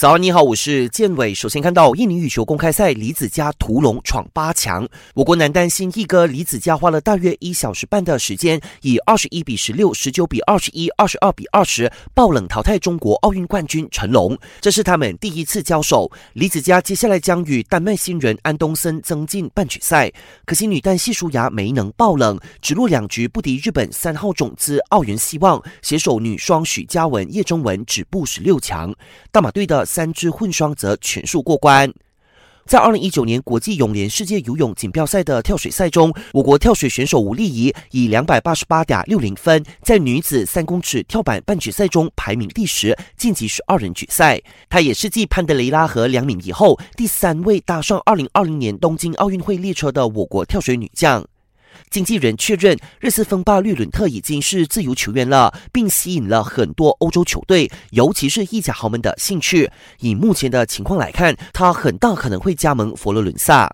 早安，你好，我是建伟。首先看到印尼羽球公开赛，李子嘉屠龙闯八强。我国男单新一哥李子嘉花了大约一小时半的时间，以二十一比十六、十九比二十一、二十二比二十爆冷淘汰中国奥运冠军陈龙。这是他们第一次交手。李子嘉接下来将与丹麦新人安东森增进半决赛。可惜女单细舒牙没能爆冷，只落两局不敌日本三号种子奥运希望，携手女双许嘉文、叶中文止步十六强。大马队的。三支混双则全数过关。在二零一九年国际泳联世界游泳锦标赛的跳水赛中，我国跳水选手吴丽仪以两百八十八点六零分，在女子三公尺跳板半决赛中排名第十，晋级十二人决赛。她也是继潘德雷拉和梁敏仪后，第三位搭上二零二零年东京奥运会列车的我国跳水女将。经纪人确认，热刺锋霸绿伦特已经是自由球员了，并吸引了很多欧洲球队，尤其是意甲豪门的兴趣。以目前的情况来看，他很大可能会加盟佛罗伦萨。